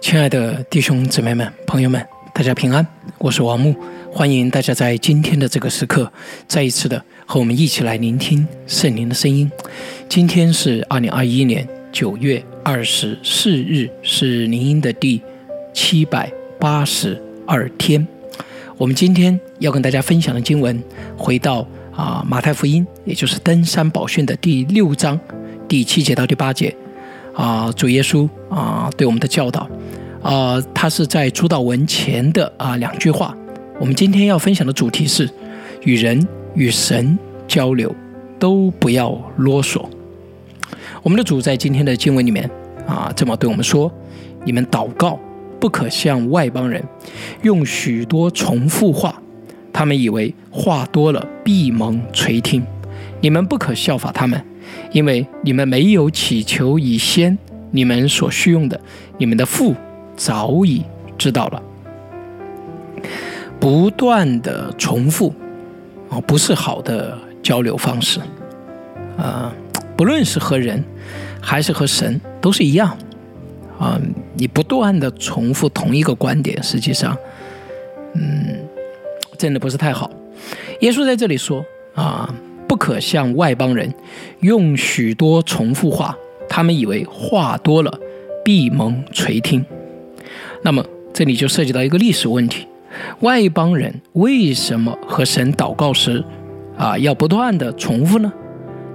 亲爱的弟兄姊妹们、朋友们，大家平安，我是王木，欢迎大家在今天的这个时刻，再一次的和我们一起来聆听圣灵的声音。今天是二零二一年九月二十四日，是灵音的第七百八十二天。我们今天要跟大家分享的经文，回到啊马太福音，也就是登山宝训的第六章第七节到第八节。啊，主耶稣啊，对我们的教导，啊，他是在主导文前的啊两句话。我们今天要分享的主题是与人与神交流，都不要啰嗦。我们的主在今天的经文里面啊，这么对我们说：你们祷告不可向外邦人，用许多重复话，他们以为话多了闭蒙垂听。你们不可效法他们。因为你们没有祈求以先，你们所需用的，你们的父早已知道了。不断的重复，啊，不是好的交流方式，啊，不论是和人，还是和神，都是一样，啊，你不断的重复同一个观点，实际上，嗯，真的不是太好。耶稣在这里说，啊。不可像外邦人用许多重复话，他们以为话多了闭蒙垂听。那么这里就涉及到一个历史问题：外邦人为什么和神祷告时啊要不断的重复呢？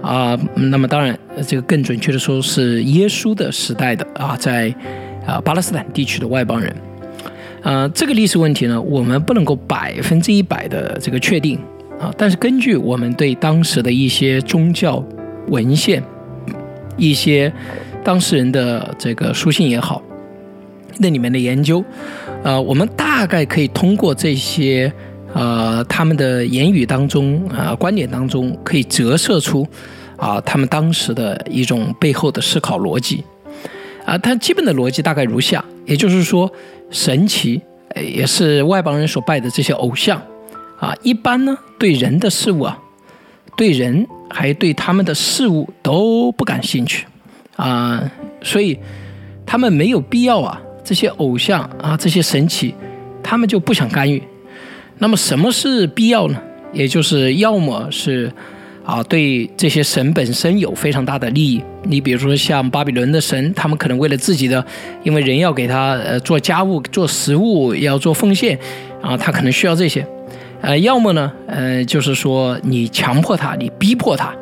啊，那么当然，这个更准确的说是耶稣的时代的啊，在啊巴勒斯坦地区的外邦人。呃，这个历史问题呢，我们不能够百分之一百的这个确定。啊，但是根据我们对当时的一些宗教文献、一些当事人的这个书信也好，那里面的研究，呃，我们大概可以通过这些呃他们的言语当中啊观点当中，可以折射出啊他们当时的一种背后的思考逻辑。啊，它基本的逻辑大概如下，也就是说，神奇也是外邦人所拜的这些偶像。啊，一般呢，对人的事物啊，对人还对他们的事物都不感兴趣，啊，所以他们没有必要啊，这些偶像啊，这些神奇，他们就不想干预。那么什么是必要呢？也就是要么是啊，对这些神本身有非常大的利益。你比如说像巴比伦的神，他们可能为了自己的，因为人要给他呃做家务、做食物，要做奉献，啊，他可能需要这些。呃，要么呢，呃，就是说你强迫他，你逼迫他，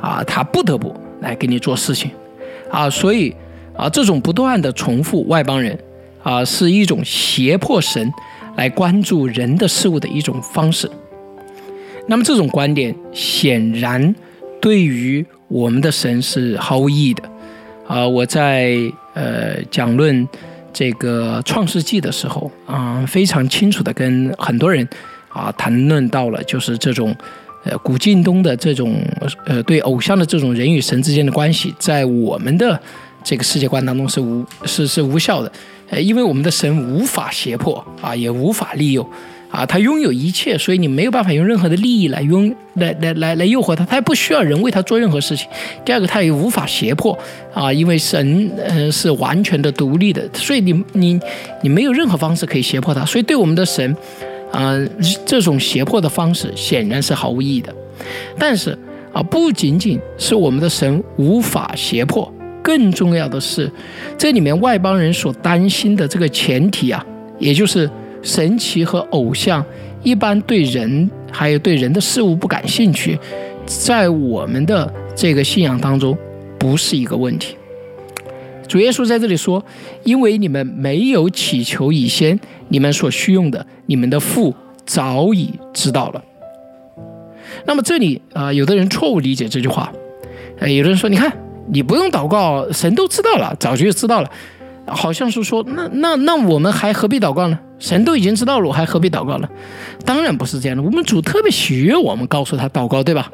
啊，他不得不来给你做事情，啊，所以啊，这种不断的重复外邦人，啊，是一种胁迫神来关注人的事物的一种方式。那么这种观点显然对于我们的神是毫无意义的。啊，我在呃讲论这个创世纪的时候，啊，非常清楚的跟很多人。啊，谈论到了就是这种，呃，古晋东的这种，呃，对偶像的这种人与神之间的关系，在我们的这个世界观当中是无是是无效的，呃，因为我们的神无法胁迫啊，也无法利诱啊，他拥有一切，所以你没有办法用任何的利益来拥来来来来诱惑他，他也不需要人为他做任何事情。第二个，他也无法胁迫啊，因为神呃是完全的独立的，所以你你你没有任何方式可以胁迫他，所以对我们的神。啊，这种胁迫的方式显然是毫无意义的。但是啊，不仅仅是我们的神无法胁迫，更重要的是，这里面外邦人所担心的这个前提啊，也就是神奇和偶像一般对人还有对人的事物不感兴趣，在我们的这个信仰当中不是一个问题。主耶稣在这里说：“因为你们没有祈求以先，你们所需用的，你们的父早已知道了。”那么这里啊，有的人错误理解这句话，呃，有的人说：“你看，你不用祷告，神都知道了，早就知道了。”好像是说：“那那那我们还何必祷告呢？神都已经知道了，我还何必祷告呢？”当然不是这样的，我们主特别喜悦我们告诉他祷告，对吧？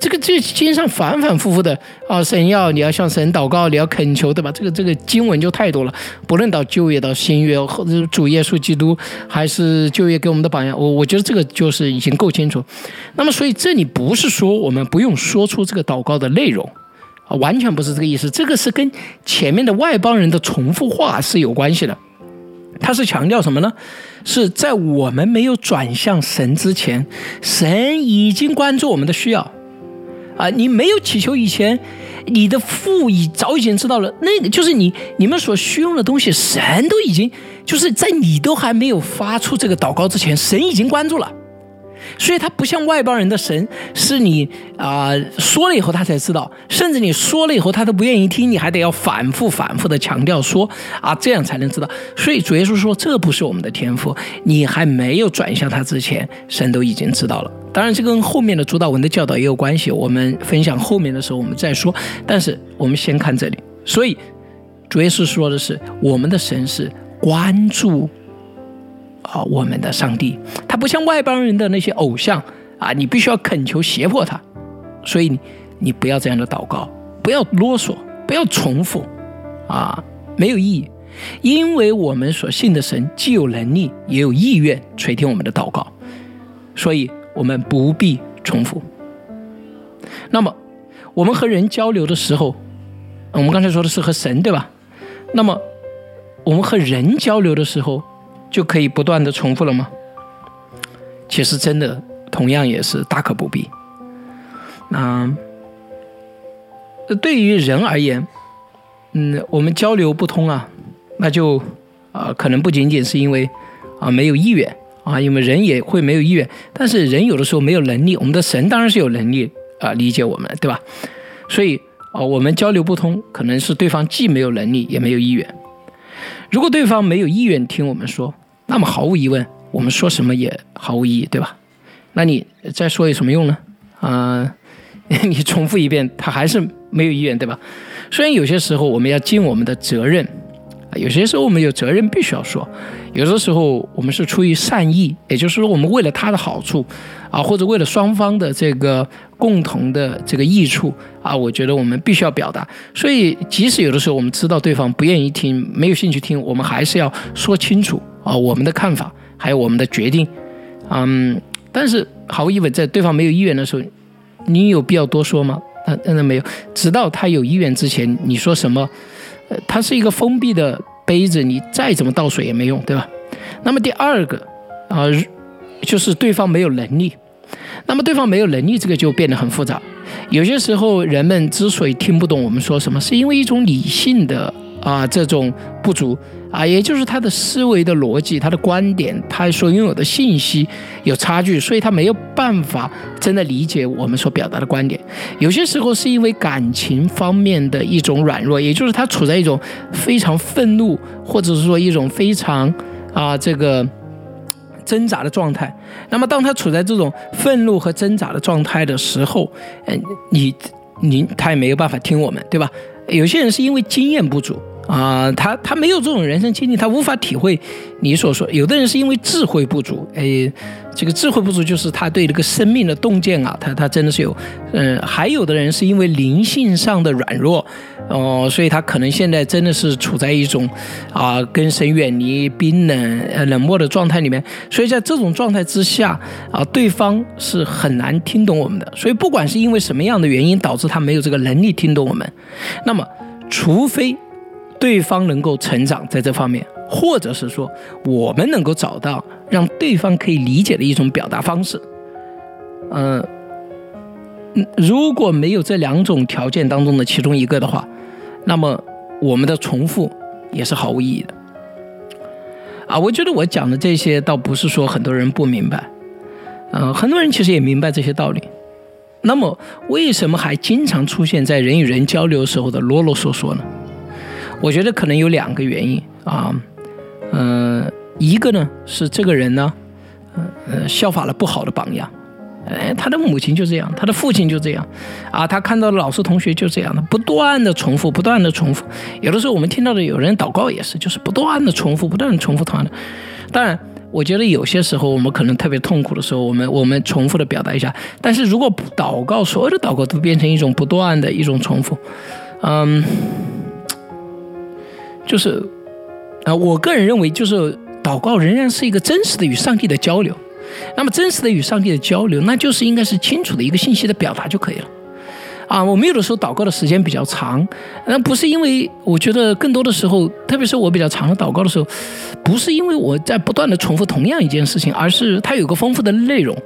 这个这经上反反复复的啊，神要你要向神祷告，你要恳求，对吧？这个这个经文就太多了。不论到旧约到新约，或者主耶稣基督，还是旧约给我们的榜样，我我觉得这个就是已经够清楚。那么，所以这里不是说我们不用说出这个祷告的内容啊，完全不是这个意思。这个是跟前面的外邦人的重复化是有关系的。他是强调什么呢？是在我们没有转向神之前，神已经关注我们的需要。啊，你没有祈求以前，你的父已早已经知道了，那个就是你你们所需用的东西，神都已经就是在你都还没有发出这个祷告之前，神已经关注了。所以，他不像外邦人的神，是你啊说了以后他才知道，甚至你说了以后他都不愿意听，你还得要反复反复的强调说啊，这样才能知道。所以主耶稣说，这不是我们的天赋，你还没有转向他之前，神都已经知道了。当然，这跟后面的主导文的教导也有关系，我们分享后面的时候我们再说。但是我们先看这里，所以主耶稣说的是，我们的神是关注。啊，我们的上帝，他不像外邦人的那些偶像啊，你必须要恳求胁迫他，所以你你不要这样的祷告，不要啰嗦，不要重复，啊，没有意义，因为我们所信的神既有能力，也有意愿垂听我们的祷告，所以我们不必重复。那么，我们和人交流的时候，我们刚才说的是和神，对吧？那么，我们和人交流的时候。就可以不断的重复了吗？其实真的同样也是大可不必。那对于人而言，嗯，我们交流不通啊，那就啊，可能不仅仅是因为啊没有意愿啊，因为人也会没有意愿，但是人有的时候没有能力，我们的神当然是有能力啊理解我们，对吧？所以啊，我们交流不通，可能是对方既没有能力，也没有意愿。如果对方没有意愿听我们说，那么毫无疑问，我们说什么也毫无意义，对吧？那你再说有什么用呢？啊，你重复一遍，他还是没有意愿，对吧？虽然有些时候我们要尽我们的责任。有些时候我们有责任必须要说，有的时候我们是出于善意，也就是说我们为了他的好处，啊，或者为了双方的这个共同的这个益处，啊，我觉得我们必须要表达。所以即使有的时候我们知道对方不愿意听，没有兴趣听，我们还是要说清楚啊我们的看法，还有我们的决定，嗯。但是毫无疑问，在对方没有意愿的时候，你有必要多说吗？那那没有，直到他有意愿之前，你说什么？它是一个封闭的杯子，你再怎么倒水也没用，对吧？那么第二个啊，就是对方没有能力。那么对方没有能力，这个就变得很复杂。有些时候，人们之所以听不懂我们说什么，是因为一种理性的。啊，这种不足啊，也就是他的思维的逻辑、他的观点、他所拥有的信息有差距，所以他没有办法真的理解我们所表达的观点。有些时候是因为感情方面的一种软弱，也就是他处在一种非常愤怒，或者是说一种非常啊这个挣扎的状态。那么当他处在这种愤怒和挣扎的状态的时候，嗯，你你他也没有办法听我们，对吧？有些人是因为经验不足。啊，他他没有这种人生经历，他无法体会你所说。有的人是因为智慧不足，哎，这个智慧不足就是他对这个生命的洞见啊，他他真的是有。嗯，还有的人是因为灵性上的软弱，哦，所以他可能现在真的是处在一种啊，跟神远离、冰冷、冷漠的状态里面。所以在这种状态之下啊，对方是很难听懂我们的。所以不管是因为什么样的原因导致他没有这个能力听懂我们，那么除非。对方能够成长在这方面，或者是说我们能够找到让对方可以理解的一种表达方式。嗯，如果没有这两种条件当中的其中一个的话，那么我们的重复也是毫无意义的。啊，我觉得我讲的这些倒不是说很多人不明白，嗯，很多人其实也明白这些道理。那么为什么还经常出现在人与人交流时候的啰啰嗦嗦呢？我觉得可能有两个原因啊，嗯，一个呢是这个人呢，呃，效法了不好的榜样，哎，他的母亲就这样，他的父亲就这样，啊，他看到老师同学就这样的，不断的重复，不断的重复。有的时候我们听到的有人祷告也是，就是不断的重复，不断的重复同样的。当然，我觉得有些时候我们可能特别痛苦的时候，我们我们重复的表达一下。但是如果祷告所有的祷告都变成一种不断的一种重复，嗯。就是，啊，我个人认为，就是祷告仍然是一个真实的与上帝的交流。那么，真实的与上帝的交流，那就是应该是清楚的一个信息的表达就可以了。啊，我们有的时候祷告的时间比较长，那不是因为我觉得更多的时候，特别是我比较长的祷告的时候，不是因为我在不断的重复同样一件事情，而是它有个丰富的内容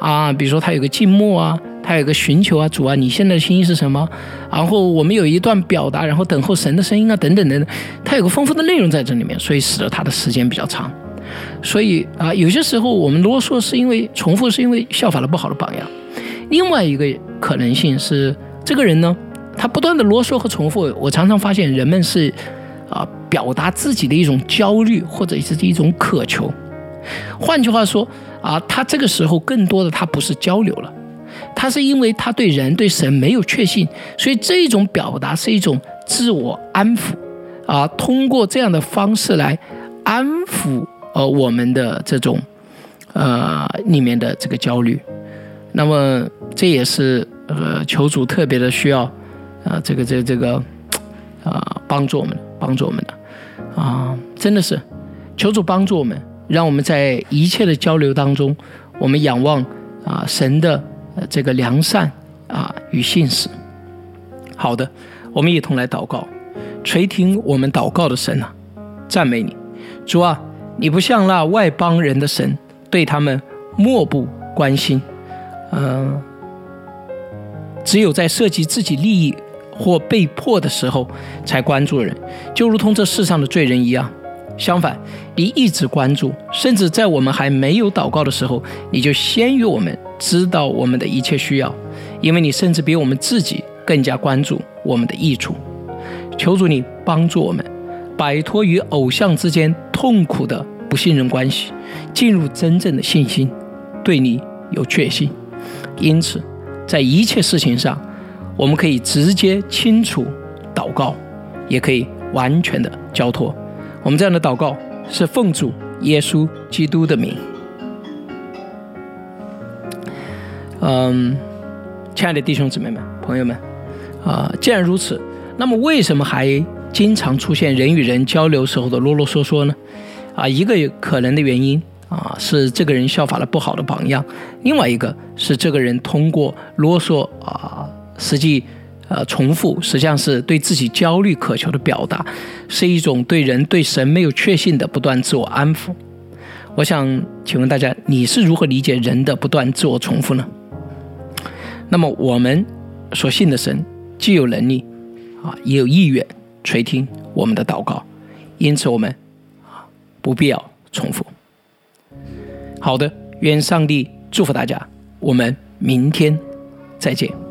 啊，比如说它有个静默啊，还有个寻求啊，主啊，你现在的心意是什么？然后我们有一段表达，然后等候神的声音啊，等等等等，它有个丰富的内容在这里面，所以使得它的时间比较长。所以啊，有些时候我们啰嗦是因为重复，是因为效法了不好的榜样。另外一个可能性是，这个人呢，他不断的啰嗦和重复。我常常发现人们是啊，表达自己的一种焦虑或者是一种渴求。换句话说啊，他这个时候更多的他不是交流了，他是因为他对人对神没有确信，所以这种表达是一种自我安抚啊，通过这样的方式来安抚。呃，我们的这种，呃，里面的这个焦虑，那么这也是呃，求主特别的需要，啊，这个这这个，啊，帮助我们，帮助我们的，啊，真的是，求主帮助我们，让我们在一切的交流当中，我们仰望啊神的这个良善啊与信实。好的，我们一同来祷告，垂听我们祷告的神啊，赞美你，主啊。你不像那外邦人的神，对他们漠不关心，嗯，只有在涉及自己利益或被迫的时候才关注人，就如同这世上的罪人一样。相反，你一直关注，甚至在我们还没有祷告的时候，你就先于我们知道我们的一切需要，因为你甚至比我们自己更加关注我们的益处。求主你帮助我们。摆脱与偶像之间痛苦的不信任关系，进入真正的信心，对你有确信。因此，在一切事情上，我们可以直接、清楚祷告，也可以完全的交托。我们这样的祷告是奉主耶稣基督的名。嗯，亲爱的弟兄姊妹们、朋友们，啊，既然如此，那么为什么还？经常出现人与人交流时候的啰啰嗦嗦呢？啊，一个可能的原因啊是这个人效法了不好的榜样，另外一个是这个人通过啰嗦啊，实际呃重复，实际上是对自己焦虑渴求的表达，是一种对人对神没有确信的不断自我安抚。我想请问大家，你是如何理解人的不断自我重复呢？那么我们所信的神既有能力啊，也有意愿。垂听我们的祷告，因此我们啊不必要重复。好的，愿上帝祝福大家，我们明天再见。